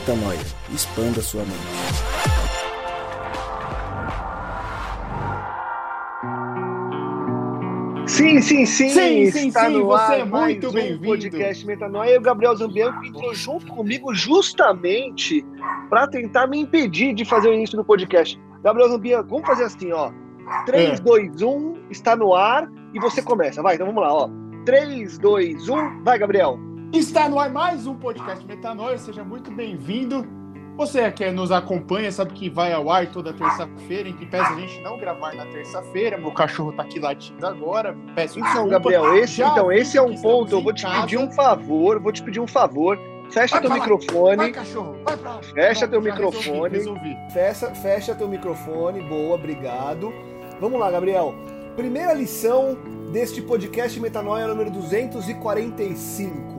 Metanoia. Expanda sua mente. Sim, sim, sim. Sim, sim, está sim, no você ar é muito um bem-vindo. podcast Metanoia. E o Gabriel Zambianco entrou junto comigo justamente para tentar me impedir de fazer o início do podcast. Gabriel Zambianco, vamos fazer assim, ó. 3, É. 2, 1, está no ar e você começa. Vai, então vamos lá, ó. 3, 2, 1, vai, Gabriel. Está no ar mais um podcast Metanoia, seja muito bem-vindo. Você que nos acompanha sabe que vai ao ar toda terça-feira, em que pese a gente não gravar na terça-feira. Meu cachorro tá aqui latindo agora, peço Então, desculpa. Gabriel, esse, Já então, esse é um ponto. Eu vou te casa. pedir um favor, vou te pedir um favor. Fecha Vai teu microfone. Vai, cachorro, vai pra lá. Fecha teu microfone. Resolvi, resolvi. Fecha, fecha teu microfone, boa, obrigado. Vamos lá, Gabriel. Primeira lição deste podcast Metanoia número 245.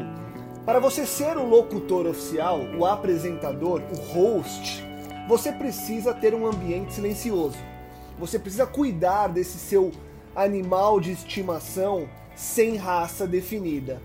Para você ser o locutor oficial, o apresentador, o host, você precisa ter um ambiente silencioso. Você precisa cuidar desse seu animal de estimação sem raça definida.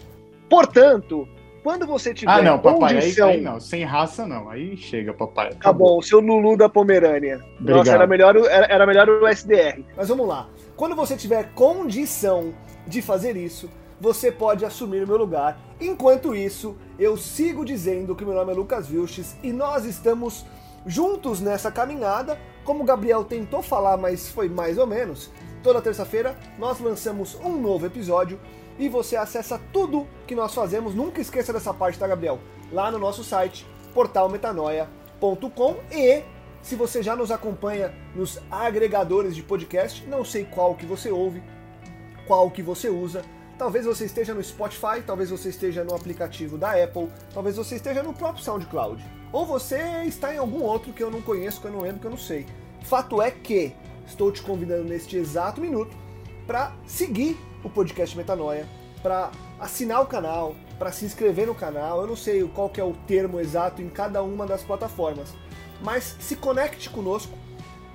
Portanto, quando você tiver Ah, não, papai, aí, condição... aí não, sem raça não. Aí chega, papai. Tá bom, o seu Lulu da Pomerânia. Obrigado. Nossa, era melhor, era, era melhor o SDR. Mas vamos lá. Quando você tiver condição de fazer isso, você pode assumir o meu lugar. Enquanto isso, eu sigo dizendo que meu nome é Lucas Vilches e nós estamos juntos nessa caminhada. Como o Gabriel tentou falar, mas foi mais ou menos. Toda terça-feira nós lançamos um novo episódio e você acessa tudo que nós fazemos. Nunca esqueça dessa parte, tá, Gabriel? Lá no nosso site, portalmetanoia.com e se você já nos acompanha nos agregadores de podcast, não sei qual que você ouve, qual que você usa. Talvez você esteja no Spotify, talvez você esteja no aplicativo da Apple, talvez você esteja no próprio SoundCloud. Ou você está em algum outro que eu não conheço, que eu não lembro, que eu não sei. Fato é que estou te convidando neste exato minuto para seguir o podcast Metanoia, para assinar o canal, para se inscrever no canal. Eu não sei qual que é o termo exato em cada uma das plataformas, mas se conecte conosco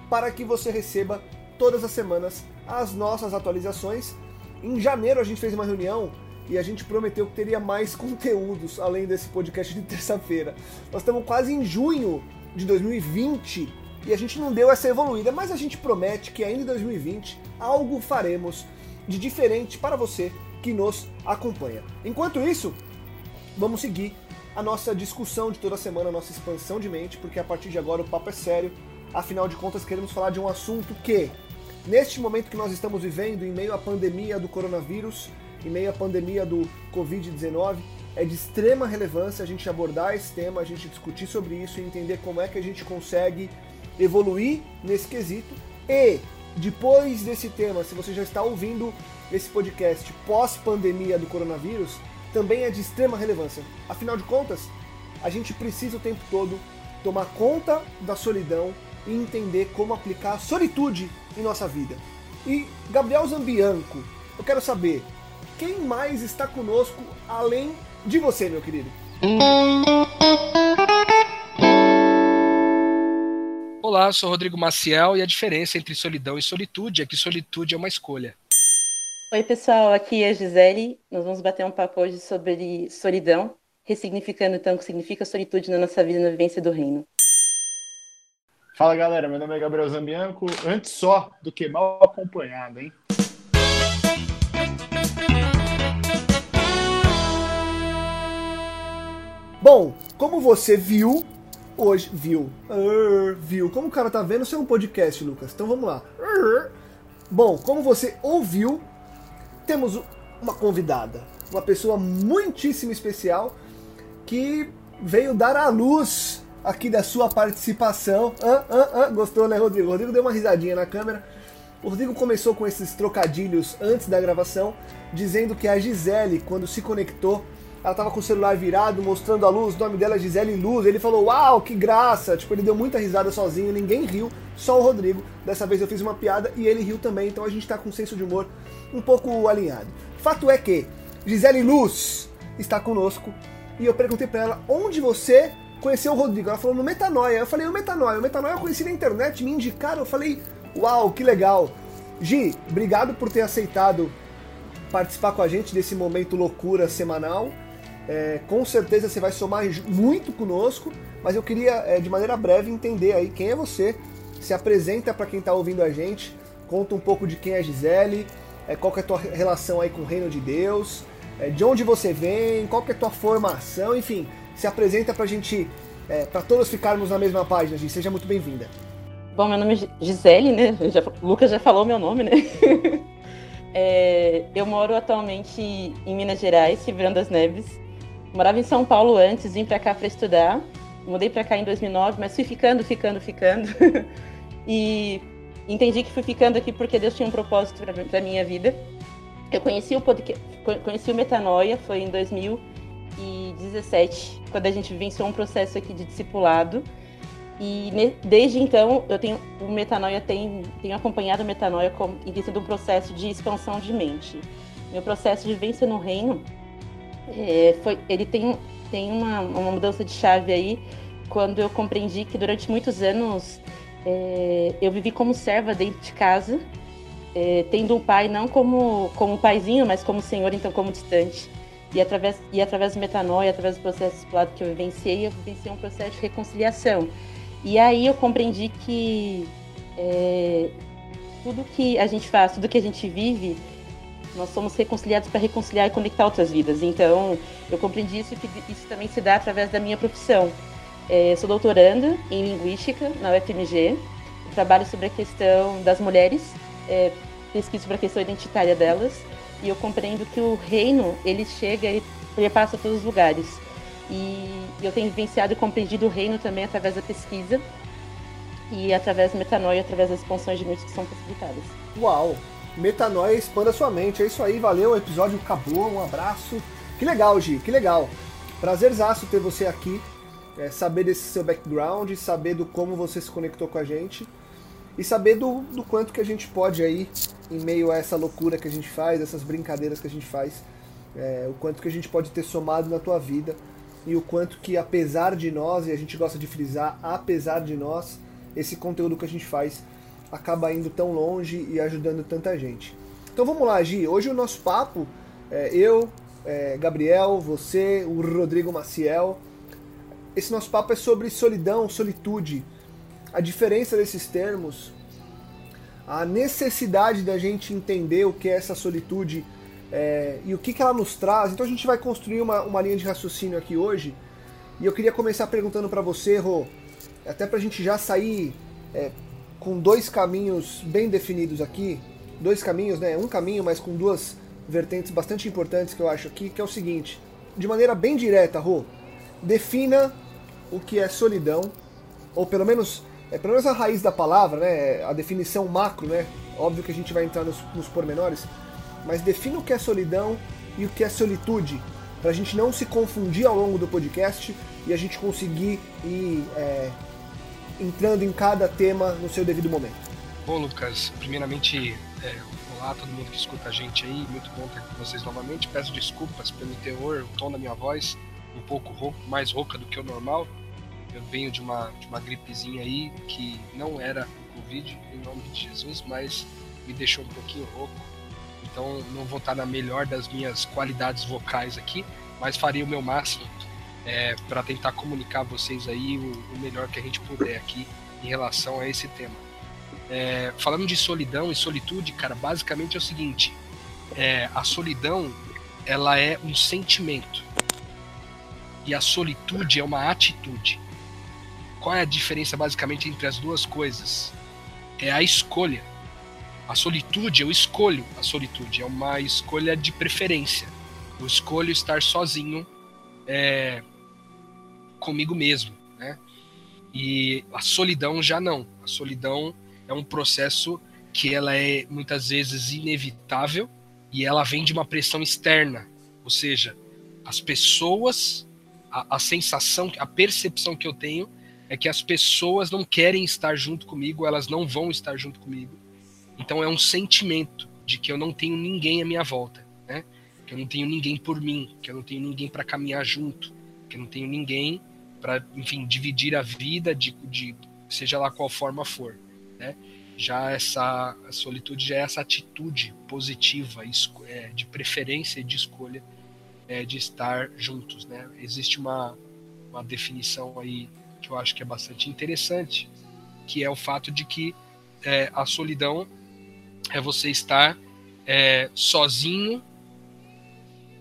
para que você receba todas as semanas as nossas atualizações. Em janeiro a gente fez uma reunião e a gente prometeu que teria mais conteúdos além desse podcast de terça-feira. Nós estamos quase em junho de 2020 e a gente não deu essa evoluída, mas a gente promete que ainda em 2020 algo faremos de diferente para você que nos acompanha. Enquanto isso, vamos seguir a nossa discussão de toda semana, a nossa expansão de mente, porque a partir de agora o papo é sério. Afinal de contas, queremos falar de um assunto que, neste momento que nós estamos vivendo, em meio à pandemia do coronavírus, em meio à pandemia do Covid-19, é de extrema relevância a gente abordar esse tema, a gente discutir sobre isso e entender como é que a gente consegue evoluir nesse quesito. E, depois desse tema, se você já está ouvindo esse podcast pós-pandemia do coronavírus, também é de extrema relevância. Afinal de contas, a gente precisa o tempo todo tomar conta da solidão e entender como aplicar a solitude em nossa vida. E Gabriel Zambianco, eu quero saber quem mais está conosco além de você, meu querido. Olá, eu sou Rodrigo Maciel e a diferença entre solidão e solitude é que solitude é uma escolha. Oi, pessoal, aqui é a Gisele. Nós vamos bater um papo hoje sobre solidão, ressignificando então o que significa solitude na nossa vida na vivência do reino. Fala galera, meu nome é Gabriel Zambianco. Antes só do que mal acompanhado, hein? Bom, como você viu, hoje viu, Arr, viu, como o cara tá vendo, isso é um podcast, Lucas. Então vamos lá. Arr. Bom, como você ouviu, temos uma convidada, uma pessoa muitíssimo especial que veio dar à luz aqui da sua participação. Ah, ah, ah, gostou, né, Rodrigo? Rodrigo deu uma risadinha na câmera. O Rodrigo começou com esses trocadilhos antes da gravação, dizendo que a Gisele, quando se conectou, ela tava com o celular virado, mostrando a luz, o nome dela é Gisele Luz. Ele falou, uau, que graça! Tipo, ele deu muita risada sozinho, ninguém riu, só o Rodrigo. Dessa vez eu fiz uma piada e ele riu também, então a gente tá com um senso de humor um pouco alinhado. Fato é que Gisele Luz está conosco e eu perguntei pra ela onde você conheceu o Rodrigo. Ela falou no Metanoia. Eu falei, o Metanoia, o Metanoia eu conheci na internet, me indicaram. Eu falei, uau, que legal. Gi, obrigado por ter aceitado participar com a gente desse momento loucura semanal. É, com certeza você vai somar muito conosco, mas eu queria, é, de maneira breve, entender aí quem é você. Se apresenta para quem está ouvindo a gente, conta um pouco de quem é Gisele, é, qual é a tua relação aí com o reino de Deus, é, de onde você vem, qual é a tua formação, enfim, se apresenta para a gente, é, para todos ficarmos na mesma página, Gis. Seja muito bem-vinda. Bom, meu nome é Gisele, né? Já, o Lucas já falou meu nome, né? é, eu moro atualmente em Minas Gerais, Ribeirão das Neves. Morava em São Paulo antes, vim para cá para estudar. Mudei para cá em 2009, mas fui ficando, ficando, ficando. e entendi que fui ficando aqui porque Deus tinha um propósito para minha vida. Eu conheci o podcast, conheci o Metanoia, foi em 2017, quando a gente vivenciou um processo aqui de discipulado. E desde então, eu tenho o Metanoia tem tenho acompanhado o Metanoia como e tem sido um processo de expansão de mente. Meu processo de vivência no reino é, foi ele tem tem uma, uma mudança de chave aí quando eu compreendi que durante muitos anos é, eu vivi como serva dentro de casa, é, tendo um pai não como como paizinho, mas como senhor, então como distante. E através e através do metanoia, através do processo explorado que eu vivenciei, eu vivenciei um processo de reconciliação e aí eu compreendi que é, tudo que a gente faz, tudo que a gente vive, nós somos reconciliados para reconciliar e conectar outras vidas. Então, eu compreendi isso e que isso também se dá através da minha profissão. É, sou doutoranda em Linguística na UFMG, trabalho sobre a questão das mulheres, é, pesquiso sobre a questão identitária delas, e eu compreendo que o reino, ele chega, ele, ele passa pelos lugares. E eu tenho vivenciado e compreendido o reino também através da pesquisa e através do metanoia, através das expansões de mentes que são possibilitadas. Uau! Metanoia expanda sua mente. É isso aí, valeu. O episódio acabou. Um abraço. Que legal, Gi, que legal. Prazerzaço ter você aqui. É, saber desse seu background, saber do como você se conectou com a gente e saber do, do quanto que a gente pode aí, em meio a essa loucura que a gente faz, essas brincadeiras que a gente faz, é, o quanto que a gente pode ter somado na tua vida e o quanto que, apesar de nós, e a gente gosta de frisar, apesar de nós, esse conteúdo que a gente faz acaba indo tão longe e ajudando tanta gente. Então vamos lá, Gi. Hoje o nosso papo, é, eu, é, Gabriel, você, o Rodrigo Maciel, esse nosso papo é sobre solidão, solitude, a diferença desses termos, a necessidade da gente entender o que é essa solitude é, e o que, que ela nos traz. Então a gente vai construir uma, uma linha de raciocínio aqui hoje. E eu queria começar perguntando para você, Rô, até para a gente já sair é, com dois caminhos bem definidos aqui. Dois caminhos, né? Um caminho, mas com duas vertentes bastante importantes que eu acho aqui, que é o seguinte. De maneira bem direta, Rô, defina o que é solidão, ou pelo menos, é, pelo menos a raiz da palavra, né? A definição macro, né? Óbvio que a gente vai entrar nos, nos pormenores mas defina o que é solidão e o que é solitude, para a gente não se confundir ao longo do podcast e a gente conseguir ir é, entrando em cada tema no seu devido momento. Bom, Lucas, primeiramente, é, olá todo mundo que escuta a gente aí, muito bom ter com vocês novamente. Peço desculpas pelo teor, o tom da minha voz, um pouco rouco, mais rouca do que o normal. Eu venho de uma, de uma gripezinha aí que não era Covid, em nome de Jesus, mas me deixou um pouquinho rouco então não vou estar na melhor das minhas qualidades vocais aqui, mas farei o meu máximo é, para tentar comunicar a vocês aí o, o, melhor que a gente puder aqui em relação a esse tema. É, falando de solidão e solitude, cara, basicamente é o seguinte: é, a solidão ela é um sentimento e a solitude é uma atitude. Qual é a diferença basicamente entre as duas coisas? É a escolha a solitude, eu escolho a solitude, é uma escolha de preferência. Eu escolho estar sozinho é, comigo mesmo, né? E a solidão já não. A solidão é um processo que ela é muitas vezes inevitável e ela vem de uma pressão externa, ou seja, as pessoas, a, a sensação, a percepção que eu tenho é que as pessoas não querem estar junto comigo, elas não vão estar junto comigo então é um sentimento de que eu não tenho ninguém à minha volta, né? Que eu não tenho ninguém por mim, que eu não tenho ninguém para caminhar junto, que eu não tenho ninguém para, enfim, dividir a vida de, de, seja lá qual forma for, né? Já essa solitude já é essa atitude positiva, é, de preferência e de escolha é, de estar juntos, né? Existe uma, uma definição aí que eu acho que é bastante interessante, que é o fato de que é, a solidão é você estar é, sozinho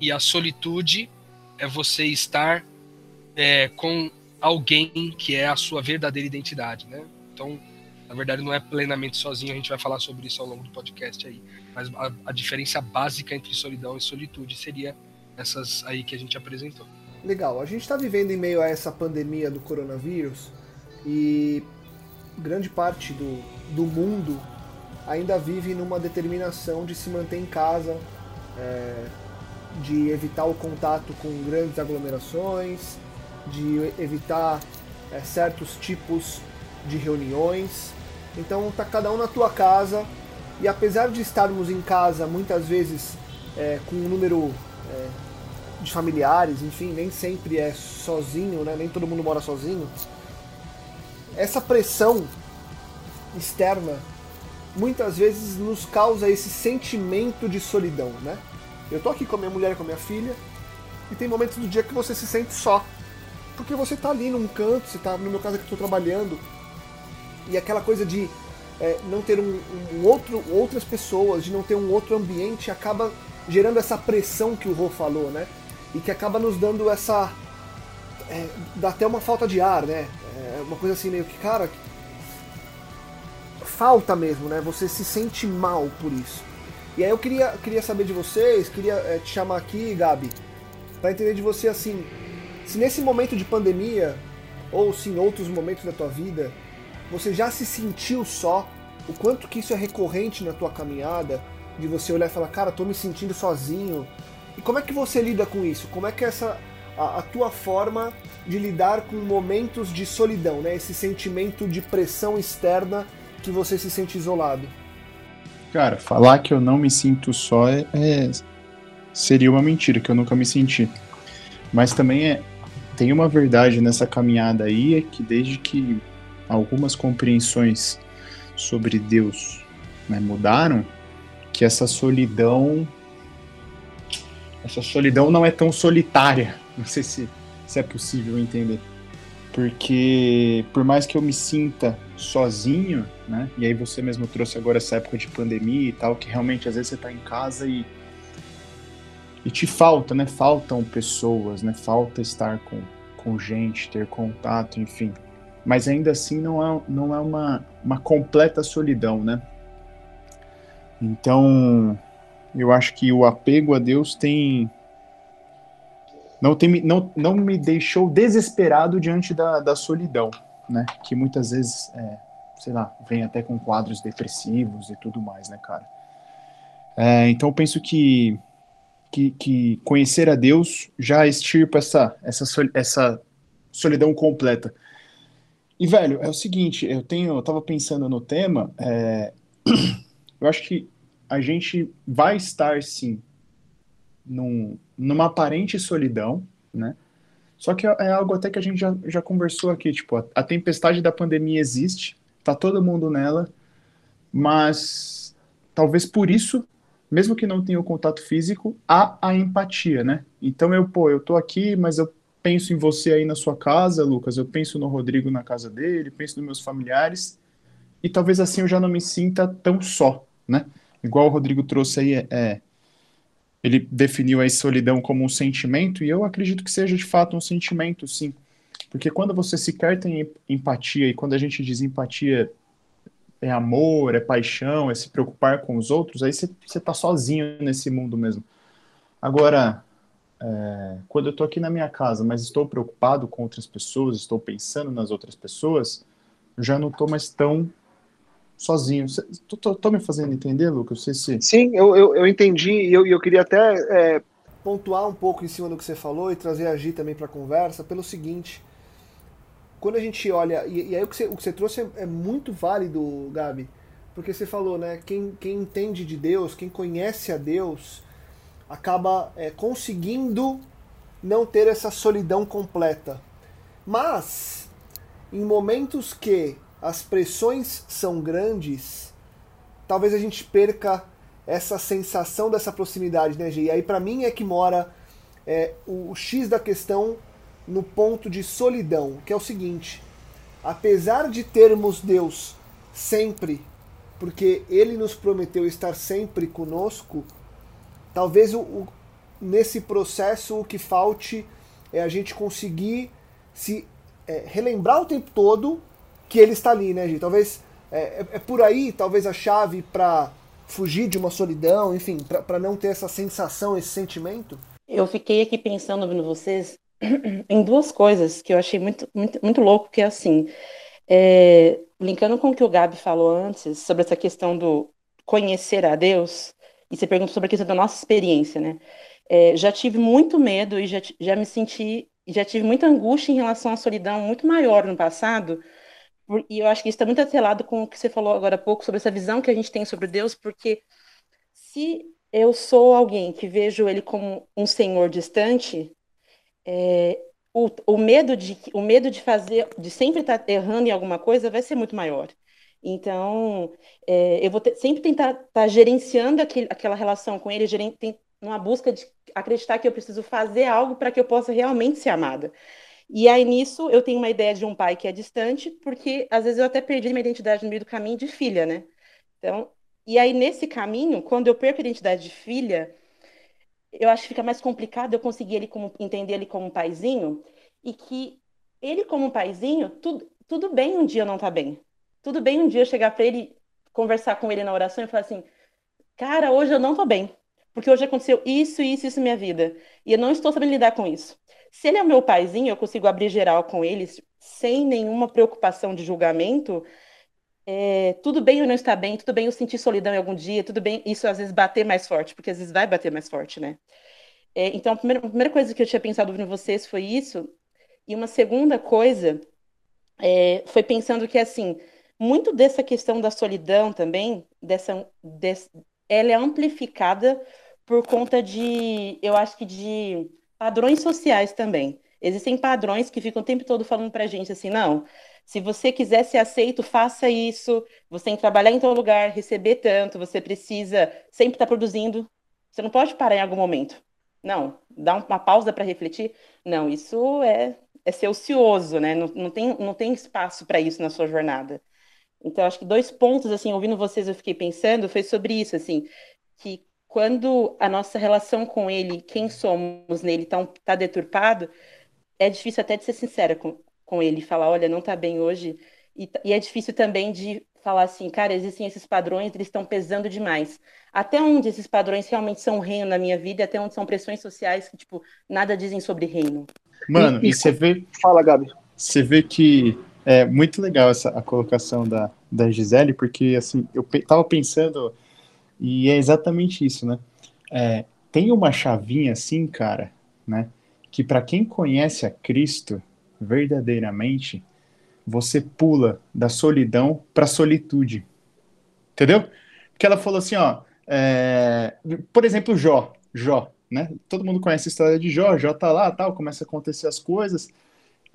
e a solitude é você estar é, com alguém que é a sua verdadeira identidade, né? Então, na verdade, não é plenamente sozinho, a gente vai falar sobre isso ao longo do podcast aí. Mas a, a diferença básica entre solidão e solitude seria essas aí que a gente apresentou. Legal, a gente está vivendo em meio a essa pandemia do coronavírus e grande parte do, do mundo ainda vive numa determinação de se manter em casa, é, de evitar o contato com grandes aglomerações, de evitar é, certos tipos de reuniões. Então tá cada um na tua casa e apesar de estarmos em casa muitas vezes é, com um número é, de familiares, enfim, nem sempre é sozinho, né? nem todo mundo mora sozinho. Essa pressão externa muitas vezes nos causa esse sentimento de solidão, né? Eu tô aqui com a minha mulher e com a minha filha e tem momentos do dia que você se sente só. Porque você tá ali num canto, você tá, no meu caso aqui, eu tô trabalhando, e aquela coisa de é, não ter um, um, outro, outras pessoas, de não ter um outro ambiente, acaba gerando essa pressão que o Rô falou, né? E que acaba nos dando essa. É, dá até uma falta de ar, né? É uma coisa assim meio que, cara, falta mesmo, né? Você se sente mal por isso. E aí eu queria, queria saber de vocês, queria é, te chamar aqui, Gabi, para entender de você assim, se nesse momento de pandemia, ou se em outros momentos da tua vida, você já se sentiu só, o quanto que isso é recorrente na tua caminhada, de você olhar e falar, cara, tô me sentindo sozinho. E como é que você lida com isso? Como é que é essa a, a tua forma de lidar com momentos de solidão, né? Esse sentimento de pressão externa que você se sente isolado? Cara, falar que eu não me sinto só é, é, seria uma mentira, que eu nunca me senti. Mas também é, tem uma verdade nessa caminhada aí, é que desde que algumas compreensões sobre Deus né, mudaram, que essa solidão essa solidão não é tão solitária. Não sei se, se é possível entender. Porque por mais que eu me sinta sozinho, né? E aí você mesmo trouxe agora essa época de pandemia e tal, que realmente às vezes você tá em casa e e te falta, né? Faltam pessoas, né? Falta estar com, com gente, ter contato, enfim. Mas ainda assim não é, não é uma, uma completa solidão, né? Então, eu acho que o apego a Deus tem não, tem, não, não me deixou desesperado diante da, da solidão, né? Que muitas vezes, é, sei lá, vem até com quadros depressivos e tudo mais, né, cara? É, então eu penso que, que, que, conhecer a Deus já extirpa essa, essa, essa solidão completa. E, velho, é o seguinte, eu tenho, eu tava pensando no tema, é, eu acho que a gente vai estar, sim, num, numa aparente solidão, né? Só que é algo até que a gente já, já conversou aqui, tipo, a, a tempestade da pandemia existe, tá todo mundo nela, mas talvez por isso, mesmo que não tenha o contato físico, há a empatia, né? Então eu, pô, eu tô aqui, mas eu penso em você aí na sua casa, Lucas, eu penso no Rodrigo na casa dele, penso nos meus familiares, e talvez assim eu já não me sinta tão só, né? Igual o Rodrigo trouxe aí, é, ele definiu a solidão como um sentimento, e eu acredito que seja de fato um sentimento, sim. Porque quando você sequer tem empatia, e quando a gente diz empatia é amor, é paixão, é se preocupar com os outros, aí você está sozinho nesse mundo mesmo. Agora, é, quando eu estou aqui na minha casa, mas estou preocupado com outras pessoas, estou pensando nas outras pessoas, já não estou mais tão sozinho. Tô, me fazendo entender, Lucas? Se... Sim, eu, eu, eu entendi e eu, eu queria até é, pontuar um pouco em cima do que você falou e trazer a Gi também para a conversa pelo seguinte. Quando a gente olha, e, e aí o que, você, o que você trouxe é, é, muito válido, Gabi, porque você falou, né? Quem, quem entende de Deus, quem conhece a Deus, acaba é, conseguindo não ter essa solidão completa. Mas, em momentos que as pressões são grandes, talvez a gente perca essa sensação dessa proximidade, né, Gê? E aí para mim é que mora é, o, o X da questão no ponto de solidão, que é o seguinte: apesar de termos Deus sempre, porque Ele nos prometeu estar sempre conosco, talvez o, o, nesse processo o que falte é a gente conseguir se é, relembrar o tempo todo que Ele está ali, né, gente? Talvez é, é, é por aí, talvez a chave para fugir de uma solidão, enfim, para não ter essa sensação, esse sentimento. Eu fiquei aqui pensando ouvindo vocês em duas coisas que eu achei muito, muito, muito louco, que é assim, é, linkando com o que o Gabi falou antes, sobre essa questão do conhecer a Deus, e você perguntou sobre a questão da nossa experiência, né? É, já tive muito medo e já, já me senti, já tive muita angústia em relação à solidão muito maior no passado, e eu acho que isso está muito atrelado com o que você falou agora há pouco, sobre essa visão que a gente tem sobre Deus, porque se eu sou alguém que vejo ele como um senhor distante, é, o, o, medo de, o medo de fazer, de sempre estar tá errando em alguma coisa vai ser muito maior. Então, é, eu vou ter, sempre tentar estar tá gerenciando aquele, aquela relação com ele, geren, tem, numa busca de acreditar que eu preciso fazer algo para que eu possa realmente ser amada. E aí nisso eu tenho uma ideia de um pai que é distante, porque às vezes eu até perdi minha identidade no meio do caminho de filha, né? Então, e aí nesse caminho, quando eu perco a identidade de filha, eu acho que fica mais complicado eu conseguir ele como, entender ele como um paizinho e que ele como um paizinho, tudo, tudo bem um dia não tá bem. Tudo bem um dia eu chegar para ele, conversar com ele na oração e falar assim: "Cara, hoje eu não tô bem, porque hoje aconteceu isso, isso, isso na minha vida, e eu não estou sabendo lidar com isso". Se ele é meu paizinho, eu consigo abrir geral com eles sem nenhuma preocupação de julgamento, é, tudo bem eu não estar bem, tudo bem eu sentir solidão em algum dia, tudo bem isso às vezes bater mais forte, porque às vezes vai bater mais forte, né? É, então, a primeira, a primeira, coisa que eu tinha pensado em vocês foi isso, e uma segunda coisa é, foi pensando que, assim, muito dessa questão da solidão também, dessa, desse, ela é amplificada por conta de, eu acho que de padrões sociais também. Existem padrões que ficam o tempo todo falando pra gente assim, não, se você quiser ser aceito, faça isso. Você tem que trabalhar em tal lugar, receber tanto, você precisa sempre estar tá produzindo. Você não pode parar em algum momento. Não, dá uma pausa para refletir. Não, isso é, é ser ocioso, né? Não, não, tem, não tem espaço para isso na sua jornada. Então, acho que dois pontos, assim, ouvindo vocês, eu fiquei pensando, foi sobre isso, assim, que quando a nossa relação com ele, quem somos nele, está tá deturpado, é difícil até de ser sincera com, com ele, falar, olha, não está bem hoje. E, e, é difícil também de falar assim, cara, existem esses padrões, eles estão pesando demais. Até onde esses padrões realmente são reino na minha vida, até onde são pressões sociais que, tipo, nada dizem sobre reino. Mano, e, você vê. Fala, Gabi. Você vê que é muito legal essa a colocação da, da Gisele, porque assim, eu pe tava pensando, e é exatamente isso, né? É, tem uma chavinha assim, cara, né? Que para quem conhece a Cristo, verdadeiramente, você pula da solidão para solitude. Entendeu? Porque ela falou assim, ó, é, por exemplo, Jó, Jó, né? Todo mundo conhece a história de Jó, Jó tá lá, tal, começa a acontecer as coisas.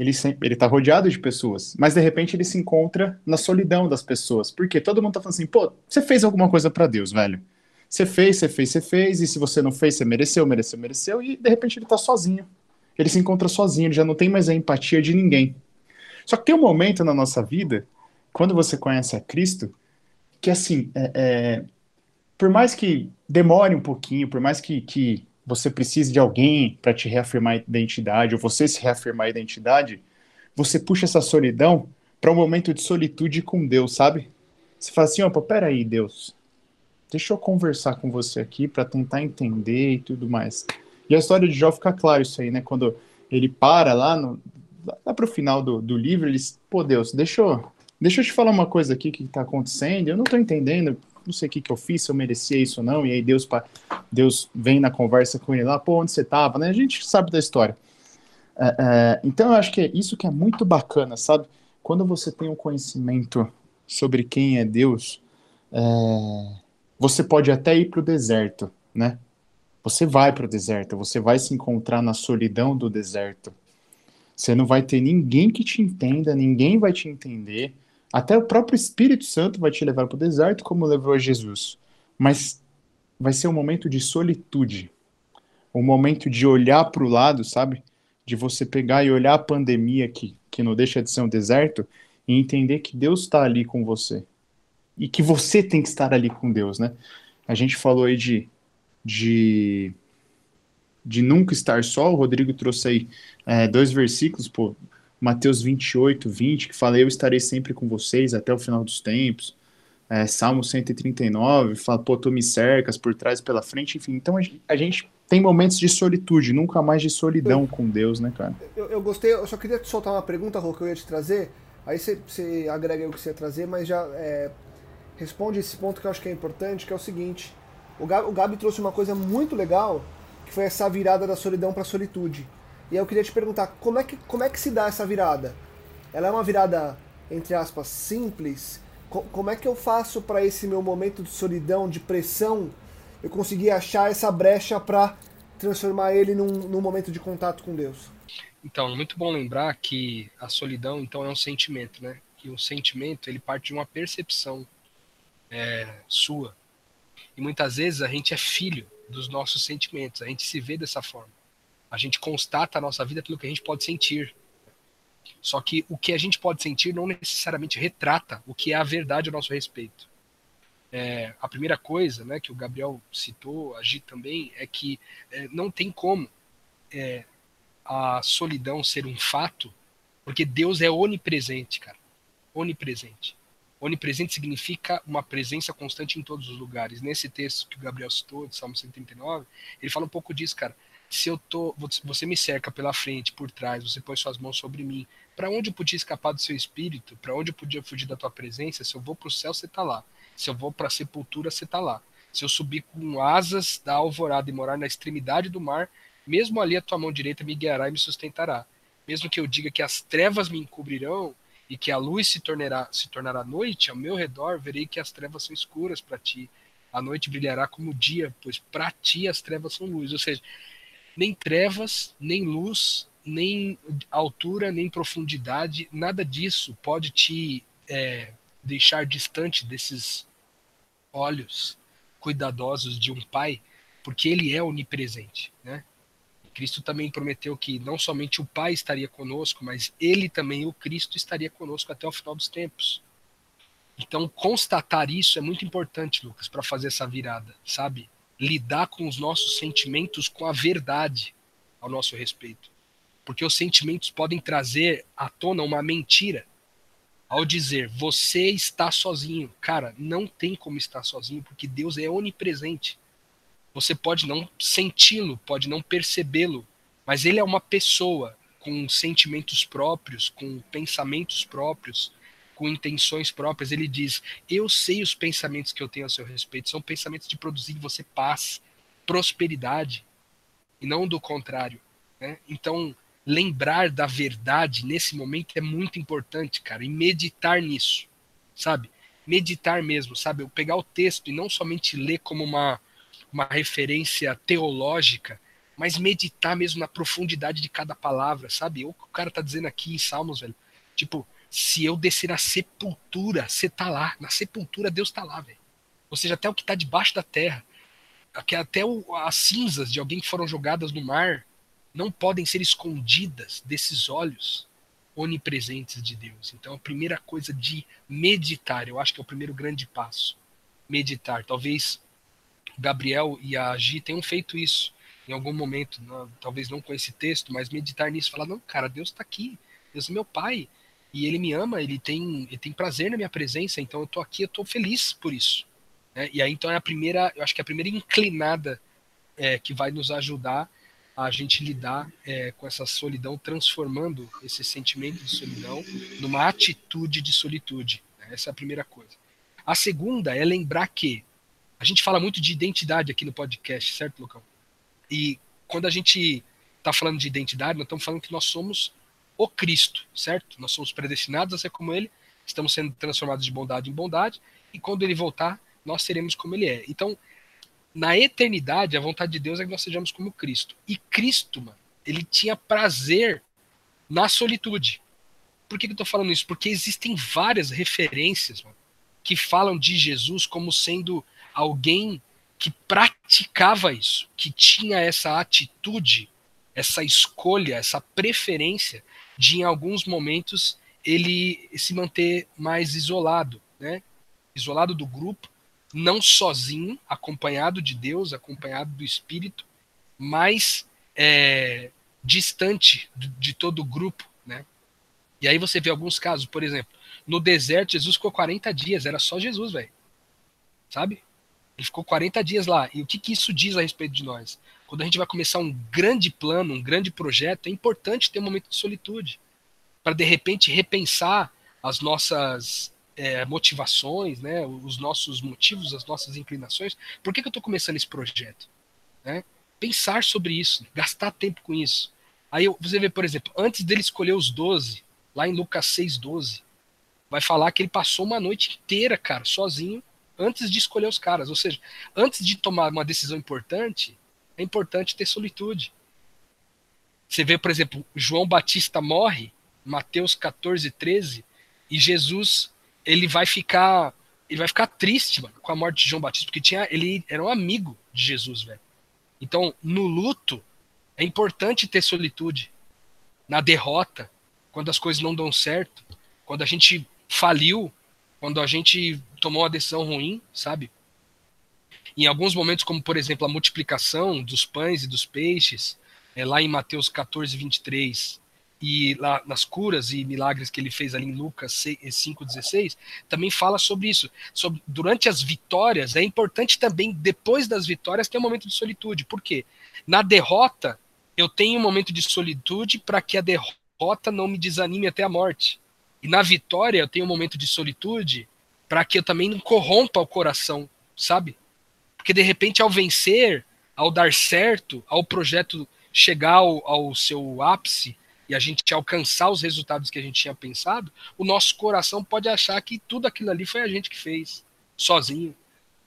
Ele sempre, ele tá rodeado de pessoas, mas de repente ele se encontra na solidão das pessoas. Porque todo mundo tá falando assim, pô, você fez alguma coisa para Deus, velho. Você fez, você fez, você fez, e se você não fez, você mereceu, mereceu, mereceu, e de repente ele tá sozinho ele se encontra sozinho, ele já não tem mais a empatia de ninguém. Só que tem um momento na nossa vida, quando você conhece a Cristo, que assim, é, é, por mais que demore um pouquinho, por mais que, que você precise de alguém para te reafirmar a identidade, ou você se reafirmar a identidade, você puxa essa solidão para um momento de solitude com Deus, sabe? Você fala assim, opa, peraí, Deus, deixa eu conversar com você aqui para tentar entender e tudo mais. E a história de Jó fica claro isso aí, né? Quando ele para lá, no, lá pro final do, do livro, ele diz, pô, Deus, deixa eu, deixa eu te falar uma coisa aqui que tá acontecendo, eu não tô entendendo, não sei o que que eu fiz, se eu merecia isso ou não, e aí Deus, Deus vem na conversa com ele lá, pô, onde você tava, né? A gente sabe da história. É, é, então eu acho que é isso que é muito bacana, sabe? Quando você tem um conhecimento sobre quem é Deus, é, você pode até ir pro deserto, né? Você vai para o deserto, você vai se encontrar na solidão do deserto. Você não vai ter ninguém que te entenda, ninguém vai te entender. Até o próprio Espírito Santo vai te levar para o deserto, como levou a Jesus. Mas vai ser um momento de solitude. o momento de olhar para o lado, sabe? De você pegar e olhar a pandemia que, que não deixa de ser um deserto e entender que Deus está ali com você. E que você tem que estar ali com Deus, né? A gente falou aí de, de, de nunca estar só, o Rodrigo trouxe aí é, dois versículos, pô, Mateus 28, 20, que fala, eu estarei sempre com vocês até o final dos tempos. É, Salmo 139, fala, pô, tu me cercas por trás e pela frente, enfim. Então a, a gente tem momentos de solitude, nunca mais de solidão eu, com Deus, né, cara? Eu, eu, gostei, eu só queria te soltar uma pergunta, Rô, que eu ia te trazer. Aí você, você agrega o que você ia trazer, mas já é, responde esse ponto que eu acho que é importante, que é o seguinte. O Gabi, o Gabi trouxe uma coisa muito legal, que foi essa virada da solidão para a solitude. E eu queria te perguntar, como é que, como é que se dá essa virada? Ela é uma virada, entre aspas, simples? Co como é que eu faço para esse meu momento de solidão, de pressão, eu conseguir achar essa brecha para transformar ele num, num momento de contato com Deus? Então, muito bom lembrar que a solidão, então, é um sentimento, né? E o sentimento, ele parte de uma percepção é, sua. E muitas vezes a gente é filho dos nossos sentimentos, a gente se vê dessa forma. A gente constata a nossa vida pelo que a gente pode sentir. Só que o que a gente pode sentir não necessariamente retrata o que é a verdade a nosso respeito. É, a primeira coisa né, que o Gabriel citou, a também, é que é, não tem como é, a solidão ser um fato, porque Deus é onipresente, cara. Onipresente. Onipresente significa uma presença constante em todos os lugares. Nesse texto que o Gabriel citou, de Salmo 139, ele fala um pouco disso, cara se eu tô, você me cerca pela frente, por trás, você põe suas mãos sobre mim, para onde eu podia escapar do seu espírito? Para onde eu podia fugir da tua presença? Se eu vou para o céu, você está lá. Se eu vou para a sepultura, você está lá. Se eu subir com asas da alvorada e morar na extremidade do mar, mesmo ali a tua mão direita me guiará e me sustentará. Mesmo que eu diga que as trevas me encobrirão e que a luz se tornará, se tornará noite, ao meu redor verei que as trevas são escuras para ti. A noite brilhará como o dia, pois para ti as trevas são luz. Ou seja, nem trevas, nem luz, nem altura, nem profundidade, nada disso pode te é, deixar distante desses olhos cuidadosos de um pai, porque ele é onipresente, né? Cristo também prometeu que não somente o Pai estaria conosco, mas ele também, o Cristo, estaria conosco até o final dos tempos. Então, constatar isso é muito importante, Lucas, para fazer essa virada, sabe? Lidar com os nossos sentimentos com a verdade ao nosso respeito. Porque os sentimentos podem trazer à tona uma mentira. Ao dizer, você está sozinho. Cara, não tem como estar sozinho, porque Deus é onipresente. Você pode não senti-lo, pode não percebê-lo, mas ele é uma pessoa com sentimentos próprios, com pensamentos próprios, com intenções próprias, ele diz: Eu sei os pensamentos que eu tenho a seu respeito, são pensamentos de produzir em você paz, prosperidade, e não do contrário. Né? Então, lembrar da verdade nesse momento é muito importante, cara, e meditar nisso, sabe? Meditar mesmo, sabe? Eu pegar o texto e não somente ler como uma, uma referência teológica, mas meditar mesmo na profundidade de cada palavra, sabe? O que o cara tá dizendo aqui em Salmos, velho. Tipo, se eu descer na sepultura, você tá lá. Na sepultura, Deus tá lá, velho. Ou seja, até o que tá debaixo da terra, até o, as cinzas de alguém que foram jogadas no mar, não podem ser escondidas desses olhos onipresentes de Deus. Então, a primeira coisa de meditar, eu acho que é o primeiro grande passo. Meditar. Talvez Gabriel e a Gi tenham feito isso em algum momento, não, talvez não com esse texto, mas meditar nisso, falar, não, cara, Deus está aqui, Deus é meu Pai, e ele me ama, ele tem, ele tem prazer na minha presença, então eu tô aqui, eu tô feliz por isso. Né? E aí então é a primeira, eu acho que é a primeira inclinada é, que vai nos ajudar a gente lidar é, com essa solidão, transformando esse sentimento de solidão numa atitude de solitude. Né? Essa é a primeira coisa. A segunda é lembrar que a gente fala muito de identidade aqui no podcast, certo, Lucão? E quando a gente está falando de identidade, nós estamos falando que nós somos o Cristo, certo? Nós somos predestinados a ser como ele, estamos sendo transformados de bondade em bondade, e quando ele voltar, nós seremos como ele é. Então, na eternidade, a vontade de Deus é que nós sejamos como Cristo. E Cristo, mano, ele tinha prazer na solitude. Por que, que eu tô falando isso? Porque existem várias referências mano, que falam de Jesus como sendo alguém que praticava isso, que tinha essa atitude, essa escolha, essa preferência de em alguns momentos ele se manter mais isolado, né? Isolado do grupo, não sozinho, acompanhado de Deus, acompanhado do Espírito, mas é, distante de, todo o grupo, né? E aí você vê alguns casos, por exemplo, no deserto Jesus ficou 40 dias, era só Jesus, velho. Sabe? Ele ficou 40 dias lá. E o que, que isso diz a respeito de nós? Quando a gente vai começar um grande plano, um grande projeto, é importante ter um momento de solitude para de repente repensar as nossas é, motivações, né, os nossos motivos, as nossas inclinações. Por que, que eu estou começando esse projeto? Né? Pensar sobre isso, gastar tempo com isso. Aí você vê, por exemplo, antes dele escolher os 12, lá em Lucas 6,12, vai falar que ele passou uma noite inteira, cara, sozinho, antes de escolher os caras. Ou seja, antes de tomar uma decisão importante, é importante ter solitude. Você vê, por exemplo, João Batista morre, Mateus 14, 13, e Jesus ele vai ficar ele vai ficar triste mano, com a morte de João Batista, porque tinha, ele era um amigo de Jesus, velho. Então, no luto, é importante ter solitude. Na derrota, quando as coisas não dão certo, quando a gente faliu, quando a gente tomou uma decisão ruim, sabe? Em alguns momentos, como por exemplo a multiplicação dos pães e dos peixes, é, lá em Mateus 14, 23, e lá nas curas e milagres que ele fez ali em Lucas 5,16, também fala sobre isso. Sobre, durante as vitórias, é importante também, depois das vitórias, ter um momento de solitude. Por quê? Na derrota, eu tenho um momento de solitude para que a derrota não me desanime até a morte. E na vitória, eu tenho um momento de solitude para que eu também não corrompa o coração, sabe? Porque de repente, ao vencer, ao dar certo, ao projeto chegar ao, ao seu ápice, e a gente alcançar os resultados que a gente tinha pensado, o nosso coração pode achar que tudo aquilo ali foi a gente que fez, sozinho.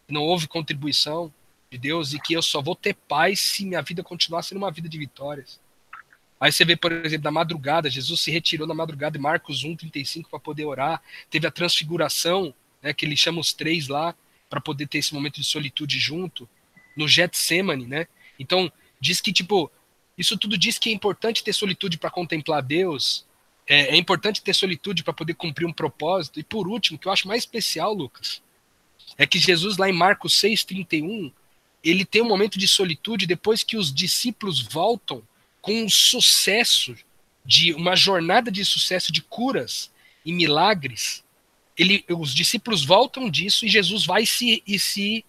Não houve contribuição de Deus e que eu só vou ter paz se minha vida continuar sendo uma vida de vitórias. Aí você vê, por exemplo, na madrugada, Jesus se retirou na madrugada Marcos 1,35 para poder orar. Teve a transfiguração, né, que ele chama os três lá, para poder ter esse momento de solitude junto, no Getsemane, né? Então, diz que, tipo, isso tudo diz que é importante ter solitude para contemplar Deus, é, é importante ter solitude para poder cumprir um propósito. E por último, que eu acho mais especial, Lucas, é que Jesus, lá em Marcos 6,31, ele tem um momento de solitude depois que os discípulos voltam com um sucesso de uma jornada de sucesso de curas e milagres. Ele, os discípulos voltam disso e Jesus vai se, e se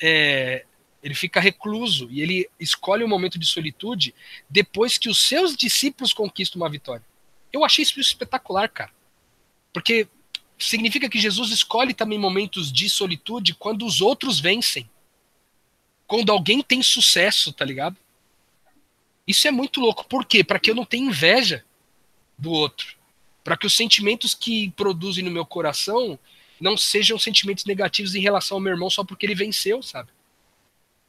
é, ele fica recluso e ele escolhe um momento de solitude depois que os seus discípulos conquistam uma vitória. Eu achei isso espetacular, cara. Porque significa que Jesus escolhe também momentos de solitude quando os outros vencem. Quando alguém tem sucesso, tá ligado? Isso é muito louco. Por quê? Para que eu não tenha inveja do outro. Para que os sentimentos que produzem no meu coração não sejam sentimentos negativos em relação ao meu irmão só porque ele venceu, sabe?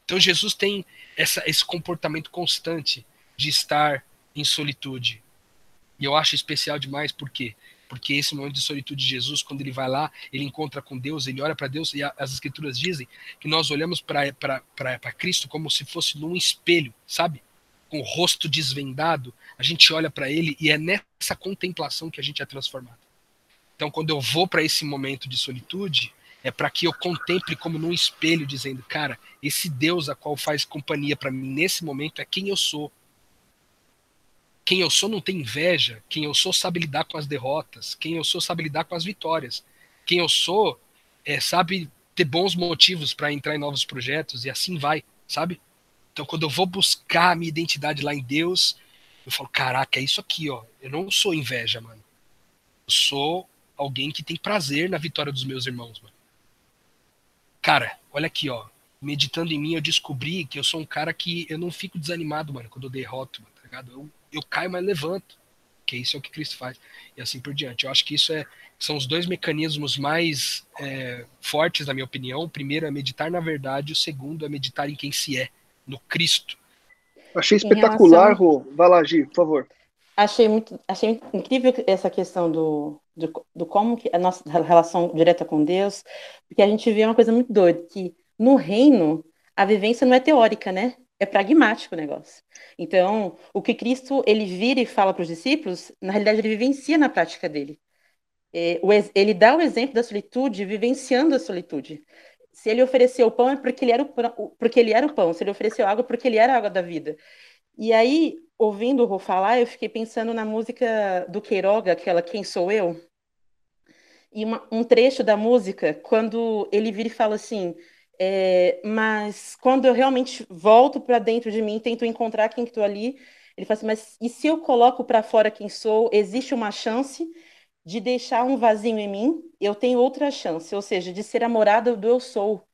Então Jesus tem essa, esse comportamento constante de estar em solitude. E eu acho especial demais, por quê? Porque esse momento de solitude de Jesus, quando ele vai lá, ele encontra com Deus, ele olha para Deus, e as escrituras dizem que nós olhamos para Cristo como se fosse num espelho, sabe? Com o rosto desvendado, a gente olha para ele e é nessa contemplação que a gente é transformado. Então, quando eu vou para esse momento de solitude, é para que eu contemple como num espelho, dizendo, cara, esse Deus a qual faz companhia para mim nesse momento é quem eu sou. Quem eu sou não tem inveja, quem eu sou sabe lidar com as derrotas, quem eu sou sabe lidar com as vitórias, quem eu sou é, sabe ter bons motivos para entrar em novos projetos e assim vai, sabe? Então, quando eu vou buscar a minha identidade lá em Deus, eu falo, caraca, é isso aqui, ó. Eu não sou inveja, mano. Eu sou alguém que tem prazer na vitória dos meus irmãos, mano. Cara, olha aqui, ó. Meditando em mim, eu descobri que eu sou um cara que eu não fico desanimado, mano, quando eu derroto, mano, tá ligado? Eu, eu caio, mas levanto. Que isso é o que Cristo faz. E assim por diante. Eu acho que isso é, são os dois mecanismos mais é, fortes, na minha opinião. O primeiro é meditar na verdade, o segundo é meditar em quem se é, no Cristo. Achei espetacular, relação... Rô. Vai lá, Gi, por favor. Achei muito, achei incrível essa questão do, do, do como que a nossa relação direta com Deus, porque a gente vê uma coisa muito doida, que no reino a vivência não é teórica, né? É pragmático o negócio. Então, o que Cristo ele vira e fala para os discípulos, na realidade ele vivencia na prática dele. É, ele dá o exemplo da solitude vivenciando a solitude. Se ele ofereceu pão é porque ele era o pão, porque ele era o pão. Se ele ofereceu água, é porque ele era a água da vida. E aí, ouvindo o Rô falar, eu fiquei pensando na música do Queiroga, aquela Quem Sou Eu? E uma, um trecho da música, quando ele vira e fala assim: é, mas quando eu realmente volto para dentro de mim, tento encontrar quem estou ali, ele fala assim: mas e se eu coloco para fora quem sou, existe uma chance de deixar um vazio em mim? Eu tenho outra chance, ou seja, de ser a morada do eu sou.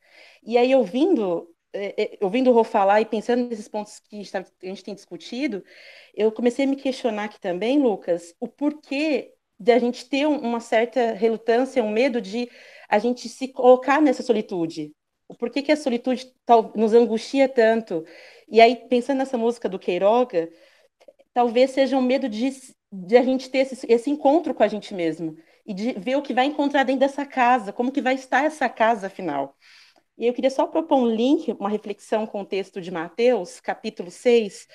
E aí, ouvindo é, é, ouvindo o Rô falar e pensando nesses pontos que a gente tem discutido, eu comecei a me questionar aqui também, Lucas, o porquê de a gente ter uma certa relutância, um medo de a gente se colocar nessa solitude. O porquê que a solitude nos angustia tanto. E aí, pensando nessa música do Queiroga, talvez seja um medo de, de a gente ter esse, esse encontro com a gente mesmo e de ver o que vai encontrar dentro dessa casa, como que vai estar essa casa, afinal. E eu queria só propor um link, uma reflexão com o texto de Mateus, capítulo 6,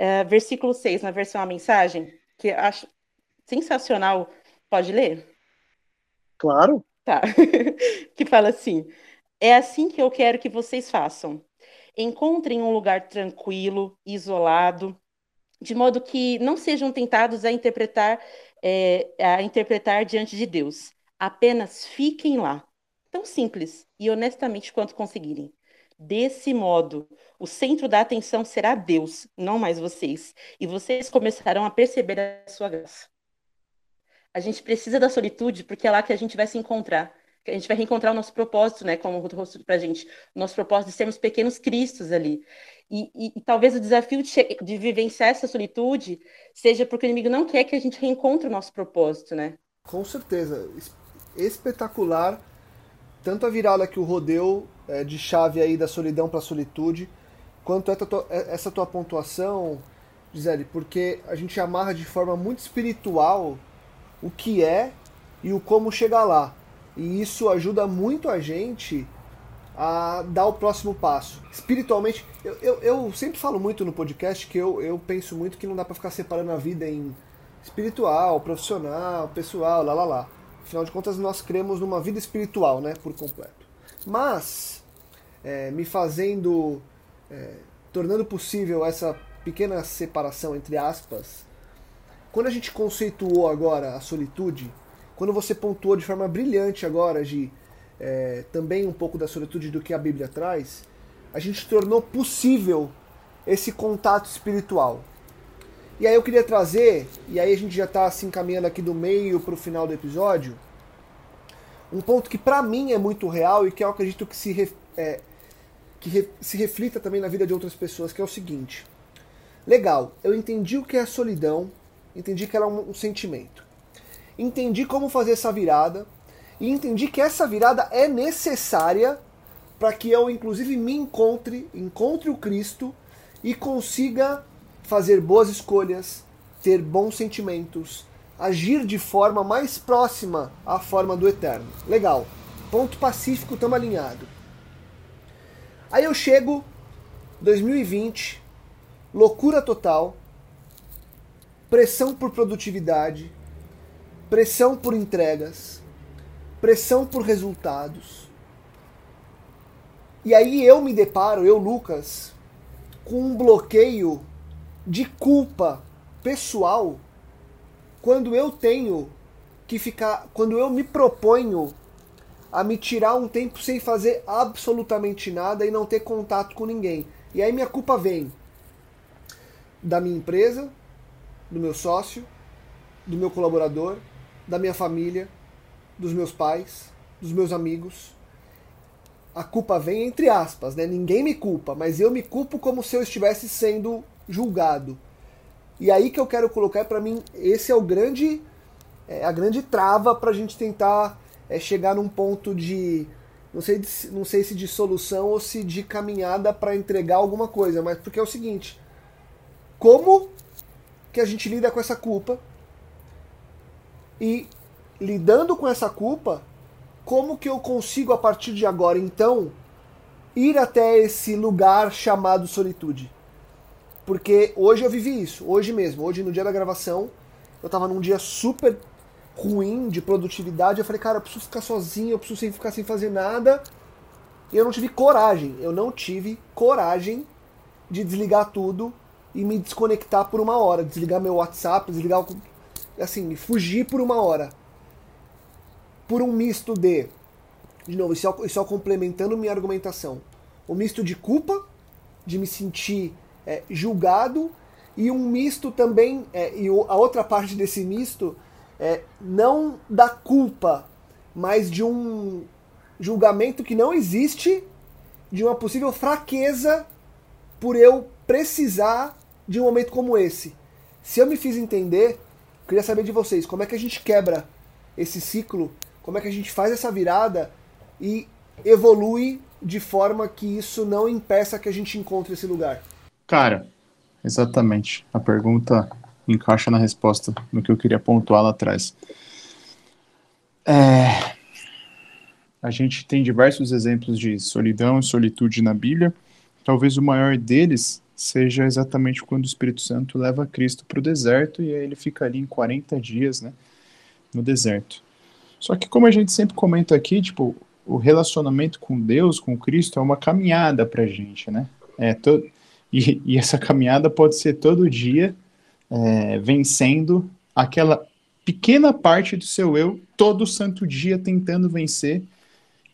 uh, versículo 6, na versão A Mensagem, que acho sensacional. Pode ler? Claro. Tá. que fala assim: É assim que eu quero que vocês façam. Encontrem um lugar tranquilo, isolado, de modo que não sejam tentados a interpretar, é, a interpretar diante de Deus. Apenas fiquem lá tão simples e honestamente quanto conseguirem. Desse modo, o centro da atenção será Deus, não mais vocês, e vocês começarão a perceber a sua graça. A gente precisa da solitude porque é lá que a gente vai se encontrar, a gente vai reencontrar o nosso propósito, né? Como o rosto para a gente, o nosso propósito de sermos pequenos cristos ali. E, e, e talvez o desafio de, de, vivenciar essa solitude seja porque o inimigo não quer que a gente reencontre o nosso propósito, né? Com certeza. Espetacular tanto a virada que o rodeu é, de chave aí da solidão para a solitude, quanto é, essa tua pontuação, Gisele, porque a gente amarra de forma muito espiritual o que é e o como chegar lá. E isso ajuda muito a gente a dar o próximo passo. Espiritualmente, eu, eu, eu sempre falo muito no podcast que eu, eu penso muito que não dá para ficar separando a vida em espiritual, profissional, pessoal, lá lá lá. Afinal de contas, nós cremos numa vida espiritual, né, por completo. Mas, é, me fazendo, é, tornando possível essa pequena separação entre aspas, quando a gente conceituou agora a solitude, quando você pontuou de forma brilhante agora, de é, também um pouco da solitude do que a Bíblia traz, a gente tornou possível esse contato espiritual. E aí eu queria trazer, e aí a gente já está se encaminhando aqui do meio para o final do episódio, um ponto que para mim é muito real e que eu acredito que se, é, que re, se reflita também na vida de outras pessoas, que é o seguinte. Legal, eu entendi o que é solidão, entendi que ela é um, um sentimento. Entendi como fazer essa virada e entendi que essa virada é necessária para que eu inclusive me encontre, encontre o Cristo e consiga fazer boas escolhas, ter bons sentimentos, agir de forma mais próxima à forma do eterno. Legal. Ponto pacífico, estamos alinhado. Aí eu chego 2020, loucura total, pressão por produtividade, pressão por entregas, pressão por resultados. E aí eu me deparo, eu Lucas, com um bloqueio de culpa pessoal quando eu tenho que ficar, quando eu me proponho a me tirar um tempo sem fazer absolutamente nada e não ter contato com ninguém. E aí minha culpa vem da minha empresa, do meu sócio, do meu colaborador, da minha família, dos meus pais, dos meus amigos. A culpa vem entre aspas, né? Ninguém me culpa, mas eu me culpo como se eu estivesse sendo julgado. E aí que eu quero colocar, para mim, esse é o grande, é, a grande trava para a gente tentar é, chegar num ponto de, não sei, não sei se de solução ou se de caminhada para entregar alguma coisa, mas porque é o seguinte, como que a gente lida com essa culpa e lidando com essa culpa, como que eu consigo a partir de agora então ir até esse lugar chamado solitude. Porque hoje eu vivi isso, hoje mesmo, hoje no dia da gravação, eu tava num dia super ruim de produtividade, eu falei, cara, eu preciso ficar sozinho, eu preciso ficar sem fazer nada. E eu não tive coragem, eu não tive coragem de desligar tudo e me desconectar por uma hora, desligar meu WhatsApp, desligar assim, fugir por uma hora. Por um misto de de novo, isso só, só complementando minha argumentação. O misto de culpa, de me sentir é, julgado, e um misto também, é, e a outra parte desse misto, é, não da culpa, mas de um julgamento que não existe, de uma possível fraqueza por eu precisar de um momento como esse. Se eu me fiz entender, queria saber de vocês, como é que a gente quebra esse ciclo, como é que a gente faz essa virada e evolui de forma que isso não impeça que a gente encontre esse lugar? Cara, exatamente. A pergunta encaixa na resposta no que eu queria pontuar lá atrás. É... A gente tem diversos exemplos de solidão e solitude na Bíblia. Talvez o maior deles seja exatamente quando o Espírito Santo leva Cristo para o deserto e aí ele fica ali em 40 dias, né, no deserto. Só que como a gente sempre comenta aqui, tipo, o relacionamento com Deus, com Cristo, é uma caminhada para gente, né? É to... e, e, essa caminhada pode ser todo dia é, vencendo aquela pequena parte do seu eu, todo santo dia tentando vencer.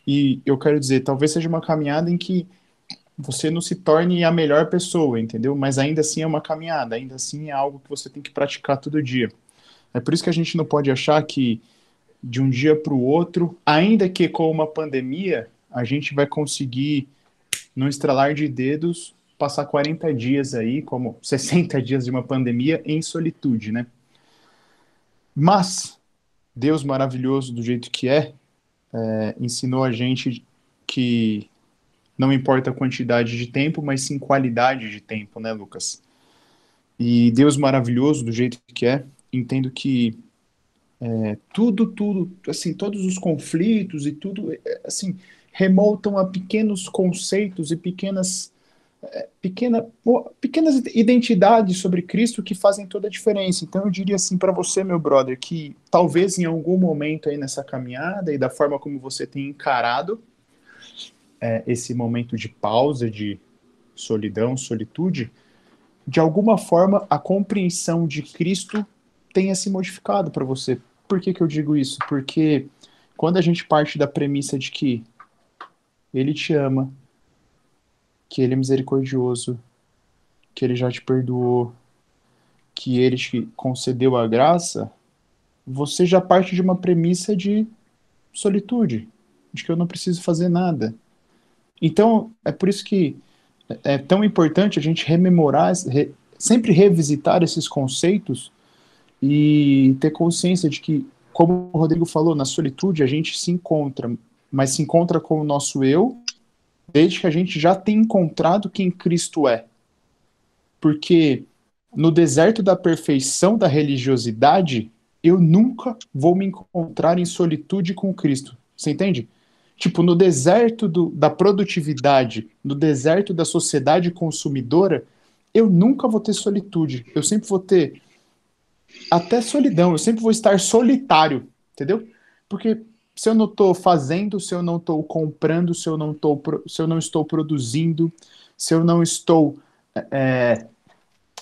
E eu quero dizer, talvez seja uma caminhada em que você não se torne a melhor pessoa, entendeu? Mas ainda assim é uma caminhada, ainda assim é algo que você tem que praticar todo dia. É por isso que a gente não pode achar que de um dia para o outro, ainda que com uma pandemia, a gente vai conseguir, no estralar de dedos, passar 40 dias aí, como 60 dias de uma pandemia, em solitude, né? Mas, Deus maravilhoso do jeito que é, é ensinou a gente que não importa a quantidade de tempo, mas sim qualidade de tempo, né, Lucas? E Deus maravilhoso do jeito que é, entendo que é, tudo, tudo, assim, todos os conflitos e tudo, é, assim, remontam a pequenos conceitos e pequenas, é, pequena, pequenas identidades sobre Cristo que fazem toda a diferença. Então eu diria assim para você, meu brother, que talvez em algum momento aí nessa caminhada e da forma como você tem encarado é, esse momento de pausa, de solidão, solitude, de alguma forma a compreensão de Cristo tenha se modificado para você. Por que, que eu digo isso? Porque quando a gente parte da premissa de que ele te ama, que ele é misericordioso, que ele já te perdoou, que ele te concedeu a graça, você já parte de uma premissa de solitude, de que eu não preciso fazer nada. Então, é por isso que é tão importante a gente rememorar, sempre revisitar esses conceitos e ter consciência de que, como o Rodrigo falou, na solitude a gente se encontra, mas se encontra com o nosso eu, desde que a gente já tem encontrado quem Cristo é. Porque no deserto da perfeição da religiosidade, eu nunca vou me encontrar em solitude com Cristo. Você entende? Tipo, no deserto do, da produtividade, no deserto da sociedade consumidora, eu nunca vou ter solitude. Eu sempre vou ter até solidão. Eu sempre vou estar solitário, entendeu? Porque se eu não estou fazendo, se eu não estou comprando, se eu não, tô, se eu não estou produzindo, se eu não estou é,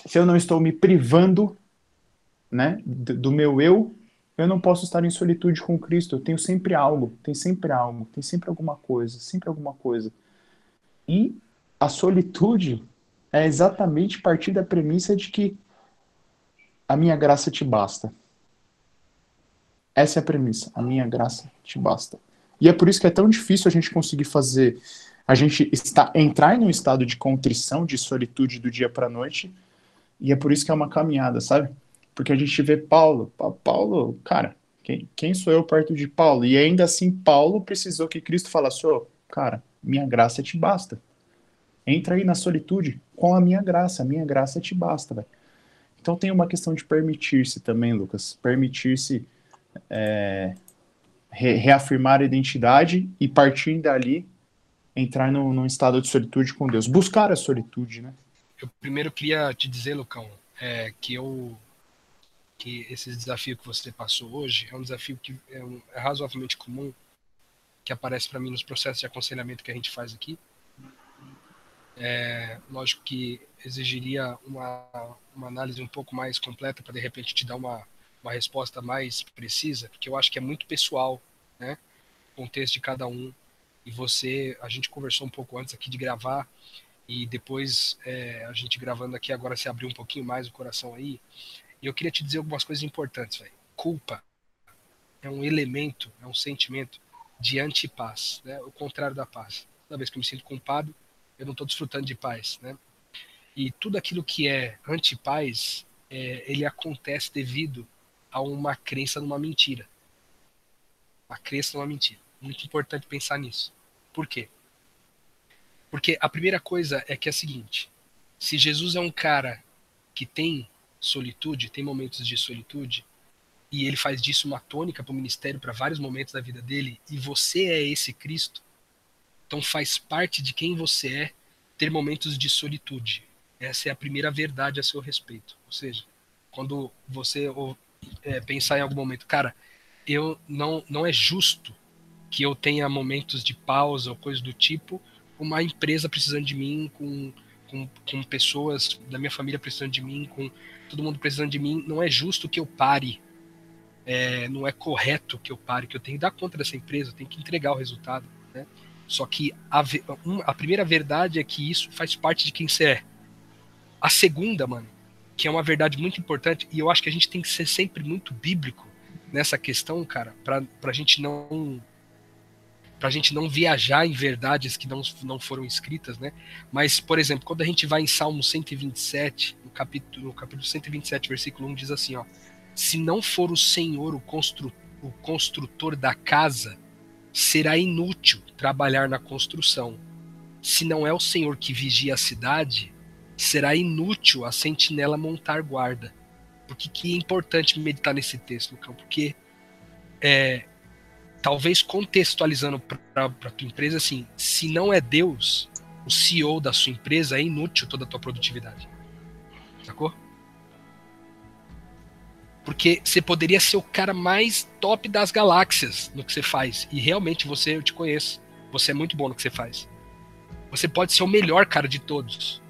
se eu não estou me privando né, do, do meu eu, eu não posso estar em solitude com Cristo. Eu tenho sempre algo, tem sempre algo, tem sempre alguma coisa, sempre alguma coisa. E a solitude é exatamente partir da premissa de que a minha graça te basta. Essa é a premissa. A minha graça te basta. E é por isso que é tão difícil a gente conseguir fazer, a gente está, entrar em um estado de contrição, de solitude do dia para noite. E é por isso que é uma caminhada, sabe? Porque a gente vê Paulo. Paulo, cara, quem, quem sou eu perto de Paulo? E ainda assim, Paulo precisou que Cristo falasse: oh, cara, minha graça te basta. Entra aí na solitude com a minha graça. A minha graça te basta, velho. Então tem uma questão de permitir-se também, Lucas. Permitir-se é, re reafirmar a identidade e partir dali entrar no, num estado de solitude com Deus, buscar a solitude, né? Eu primeiro queria te dizer, Lucão, é, que eu que esse desafio que você passou hoje é um desafio que é, um, é razoavelmente comum, que aparece para mim nos processos de aconselhamento que a gente faz aqui. É, lógico que exigiria uma, uma análise um pouco mais completa para de repente te dar uma, uma resposta mais precisa, porque eu acho que é muito pessoal, né? O contexto de cada um. E você, a gente conversou um pouco antes aqui de gravar, e depois é, a gente gravando aqui agora se abriu um pouquinho mais o coração aí. E eu queria te dizer algumas coisas importantes, velho. Culpa é um elemento, é um sentimento de antipaz, né? O contrário da paz. Toda vez que eu me sinto culpado, eu não estou desfrutando de paz, né? E tudo aquilo que é antipaz, é, ele acontece devido a uma crença numa mentira. A crença numa mentira. Muito importante pensar nisso. Por quê? Porque a primeira coisa é que é a seguinte: se Jesus é um cara que tem solitude, tem momentos de solitude, e ele faz disso uma tônica para o ministério para vários momentos da vida dele, e você é esse Cristo, então faz parte de quem você é ter momentos de solitude. Essa é a primeira verdade a seu respeito. Ou seja, quando você é, pensar em algum momento, cara, eu não não é justo que eu tenha momentos de pausa ou coisa do tipo, uma empresa precisando de mim, com, com, com pessoas da minha família precisando de mim, com todo mundo precisando de mim, não é justo que eu pare. É, não é correto que eu pare, que eu tenho que dar conta dessa empresa, eu tenho que entregar o resultado. Né? Só que a, a primeira verdade é que isso faz parte de quem você é. A segunda, mano, que é uma verdade muito importante, e eu acho que a gente tem que ser sempre muito bíblico nessa questão, cara, pra, pra gente não para a gente não viajar em verdades que não, não foram escritas, né? Mas, por exemplo, quando a gente vai em Salmo 127, no capítulo, no capítulo 127, versículo 1, diz assim, ó, se não for o Senhor o, constru, o construtor da casa, será inútil trabalhar na construção. Se não é o Senhor que vigia a cidade, será inútil a sentinela montar guarda. Por que, que é importante meditar nesse texto, Lucão? Porque é, talvez contextualizando para tua empresa assim, se não é Deus, o CEO da sua empresa, é inútil toda a tua produtividade. Sacou? Porque você poderia ser o cara mais top das galáxias no que você faz. E realmente você, eu te conheço. Você é muito bom no que você faz. Você pode ser o melhor cara de todos.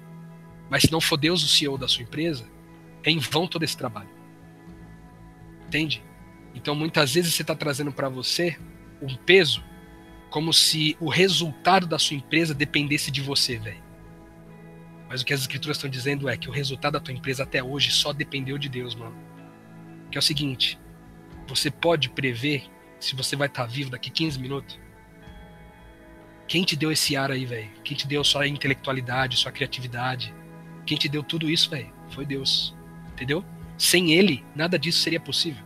Mas se não for Deus o CEO da sua empresa, é em vão todo esse trabalho. Entende? Então muitas vezes você está trazendo para você um peso como se o resultado da sua empresa dependesse de você, velho. Mas o que as escrituras estão dizendo é que o resultado da tua empresa até hoje só dependeu de Deus, mano. Que é o seguinte, você pode prever se você vai estar tá vivo daqui 15 minutos? Quem te deu esse ar aí, velho? Quem te deu sua intelectualidade, sua criatividade? Quem te deu tudo isso, velho? Foi Deus. Entendeu? Sem ele, nada disso seria possível.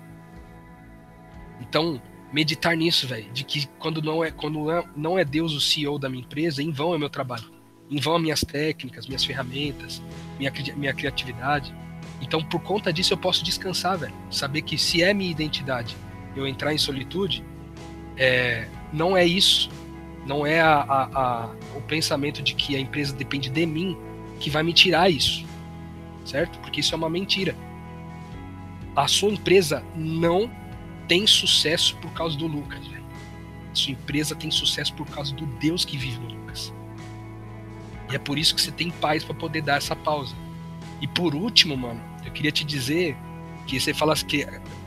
Então, meditar nisso, velho, de que quando não é quando não é Deus o CEO da minha empresa, em vão é meu trabalho, em vão minhas técnicas, minhas ferramentas, minha minha criatividade. Então, por conta disso, eu posso descansar, velho, saber que se é minha identidade, eu entrar em solitude, é, não é isso, não é a, a, a, o pensamento de que a empresa depende de mim que vai me tirar isso, certo? Porque isso é uma mentira. A sua empresa não tem sucesso por causa do Lucas, velho. Sua empresa tem sucesso por causa do Deus que vive no Lucas. E é por isso que você tem paz para poder dar essa pausa. E por último, mano, eu queria te dizer que você fala que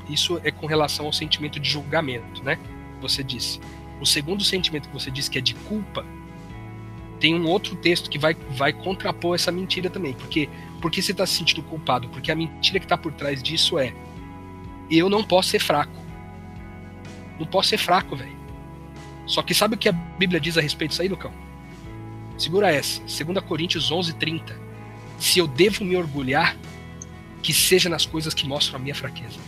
isso é com relação ao sentimento de julgamento, né? Você disse. O segundo sentimento que você disse que é de culpa, tem um outro texto que vai, vai contrapor essa mentira também. Porque, porque você está se sentindo culpado? Porque a mentira que está por trás disso é eu não posso ser fraco. Não posso ser fraco, velho. Só que sabe o que a Bíblia diz a respeito disso aí, Lucão? Segura essa. 2 Coríntios 11, 30. Se eu devo me orgulhar, que seja nas coisas que mostram a minha fraqueza.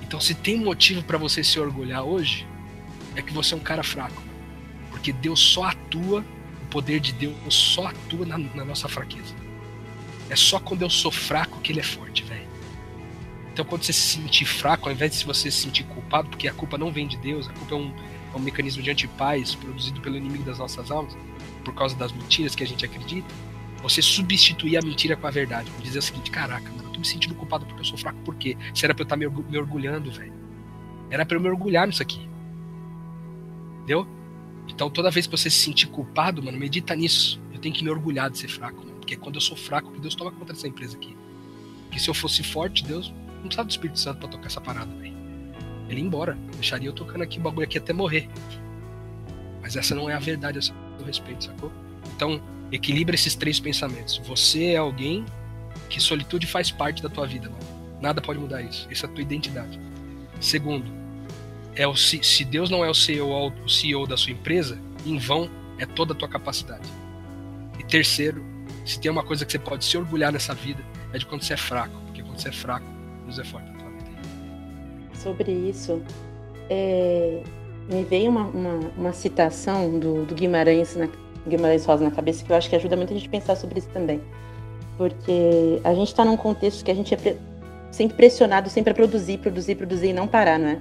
Então, se tem motivo para você se orgulhar hoje, é que você é um cara fraco. Porque Deus só atua, o poder de Deus só atua na, na nossa fraqueza. É só quando eu sou fraco que ele é forte, velho. Então, quando você se sentir fraco, ao invés de você se sentir culpado, porque a culpa não vem de Deus, a culpa é um, é um mecanismo de antipaz produzido pelo inimigo das nossas almas, por causa das mentiras que a gente acredita, você substituir a mentira com a verdade. Dizer o seguinte, caraca, mano, eu tô me sentindo culpado porque eu sou fraco, por quê? Se era pra eu estar tá me orgulhando, velho. Era pra eu me orgulhar nisso aqui. Entendeu? Então toda vez que você se sentir culpado, mano, medita nisso. Eu tenho que me orgulhar de ser fraco, mano. Porque é quando eu sou fraco que Deus toma conta dessa empresa aqui. Porque se eu fosse forte, Deus não precisava do Espírito Santo pra tocar essa parada, velho. Ele ia embora. Deixaria eu tocando aqui o bagulho aqui até morrer. Mas essa não é a verdade a seu respeito, sacou? Então, equilibra esses três pensamentos. Você é alguém que solitude faz parte da tua vida, mano. Nada pode mudar isso. Essa é a tua identidade. Segundo, é o, se, se Deus não é o CEO, o CEO da sua empresa, em vão é toda a tua capacidade. E terceiro, se tem uma coisa que você pode se orgulhar nessa vida, é de quando você é fraco. Porque quando você é fraco, Deus é forte vida. Sobre isso, é, me veio uma, uma, uma citação do, do Guimarães, na, Guimarães Rosa na cabeça que eu acho que ajuda muito a gente pensar sobre isso também. Porque a gente está num contexto que a gente é pre sempre pressionado sempre a produzir, produzir, produzir e não parar, não é?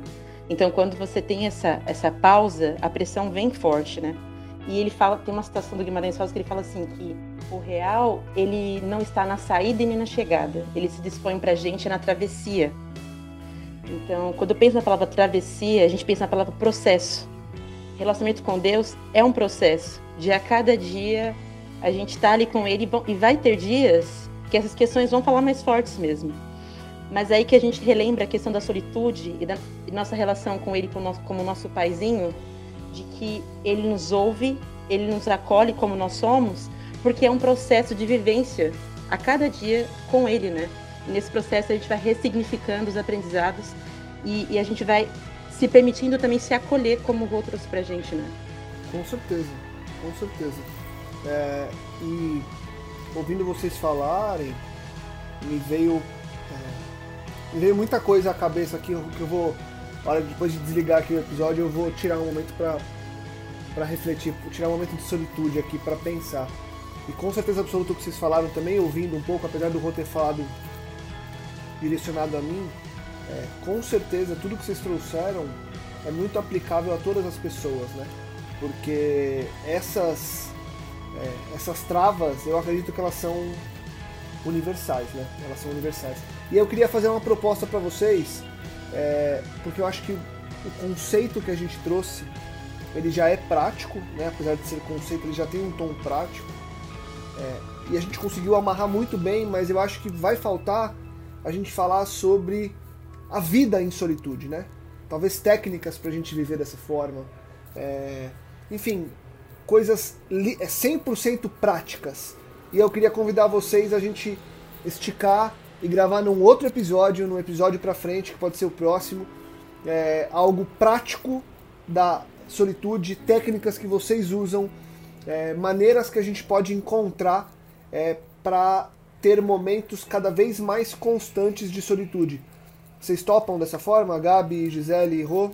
Então, quando você tem essa, essa pausa, a pressão vem forte, né? E ele fala, tem uma citação do Guimarães Rosa que ele fala assim que o real, ele não está na saída e nem na chegada. Ele se dispõe pra gente na travessia. Então, quando eu penso na palavra travessia, a gente pensa na palavra processo. Relacionamento com Deus é um processo. De a cada dia a gente está ali com Ele e vai ter dias que essas questões vão falar mais fortes mesmo. Mas aí que a gente relembra a questão da solitude e da nossa relação com Ele como nosso, como nosso paizinho, de que Ele nos ouve, Ele nos acolhe como nós somos, porque é um processo de vivência a cada dia com Ele, né? E nesse processo a gente vai ressignificando os aprendizados e, e a gente vai se permitindo também se acolher como o outro pra gente, né? Com certeza, com certeza. É, e ouvindo vocês falarem, me veio, é, me veio muita coisa à cabeça aqui que eu vou, hora depois de desligar aqui o episódio, eu vou tirar um momento para para refletir, tirar um momento de solitude aqui para pensar. E com certeza absoluta o que vocês falaram também, ouvindo um pouco, apesar do Rô ter falado direcionado a mim, é, com certeza tudo que vocês trouxeram é muito aplicável a todas as pessoas, né? Porque essas, é, essas travas, eu acredito que elas são universais, né? Elas são universais. E eu queria fazer uma proposta para vocês, é, porque eu acho que o conceito que a gente trouxe, ele já é prático, né? Apesar de ser conceito, ele já tem um tom prático. É, e a gente conseguiu amarrar muito bem, mas eu acho que vai faltar a gente falar sobre a vida em solitude, né? Talvez técnicas para a gente viver dessa forma. É, enfim, coisas 100% é, práticas. E eu queria convidar vocês a gente esticar e gravar num outro episódio, num episódio para frente, que pode ser o próximo, é, algo prático da solitude, técnicas que vocês usam, é, maneiras que a gente pode encontrar é, para ter momentos cada vez mais constantes de solitude. Vocês topam dessa forma? Gabi, Gisele e Rô?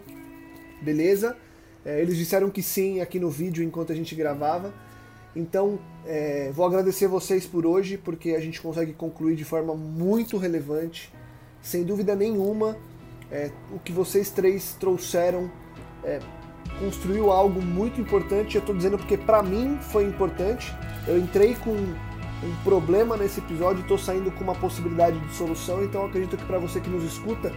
Beleza? É, eles disseram que sim aqui no vídeo enquanto a gente gravava. Então, é, vou agradecer vocês por hoje, porque a gente consegue concluir de forma muito relevante. Sem dúvida nenhuma, é, o que vocês três trouxeram é, construiu algo muito importante. Eu estou dizendo porque para mim foi importante. Eu entrei com um problema nesse episódio e estou saindo com uma possibilidade de solução, então acredito que para você que nos escuta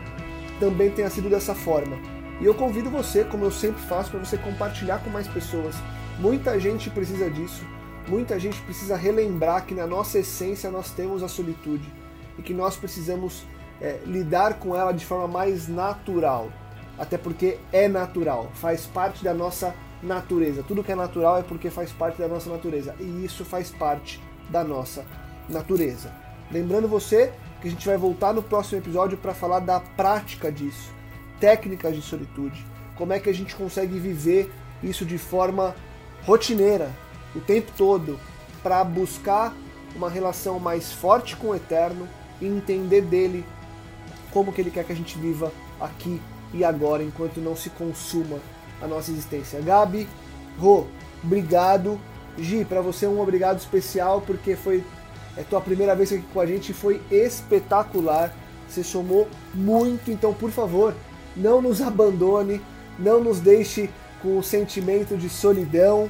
também tenha sido dessa forma. E eu convido você, como eu sempre faço, para você compartilhar com mais pessoas. Muita gente precisa disso, muita gente precisa relembrar que na nossa essência nós temos a solitude e que nós precisamos é, lidar com ela de forma mais natural. Até porque é natural, faz parte da nossa natureza. Tudo que é natural é porque faz parte da nossa natureza. E isso faz parte da nossa natureza. Lembrando você que a gente vai voltar no próximo episódio para falar da prática disso, técnicas de solitude, como é que a gente consegue viver isso de forma rotineira, o tempo todo, para buscar uma relação mais forte com o eterno e entender dele como que ele quer que a gente viva aqui e agora, enquanto não se consuma a nossa existência. Gabi, Rô, obrigado Gi, para você um obrigado especial porque foi é tua primeira vez aqui com a gente foi espetacular. Você somou muito, então por favor, não nos abandone, não nos deixe com o sentimento de solidão.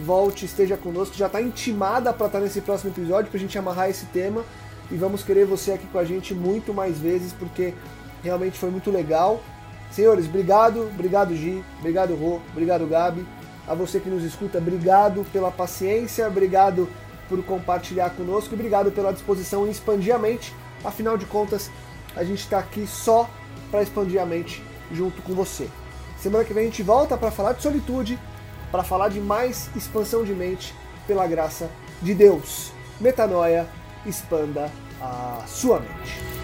volte, esteja conosco. Já está intimada para estar tá nesse próximo episódio para a gente amarrar esse tema e vamos querer você aqui com a gente muito mais vezes porque realmente foi muito legal. Senhores, obrigado, obrigado Gi, obrigado Rô, obrigado Gabi. A você que nos escuta, obrigado pela paciência, obrigado por compartilhar conosco, obrigado pela disposição em expandir a mente. Afinal de contas, a gente está aqui só para expandir a mente junto com você. Semana que vem a gente volta para falar de solitude, para falar de mais expansão de mente pela graça de Deus. Metanoia, expanda a sua mente.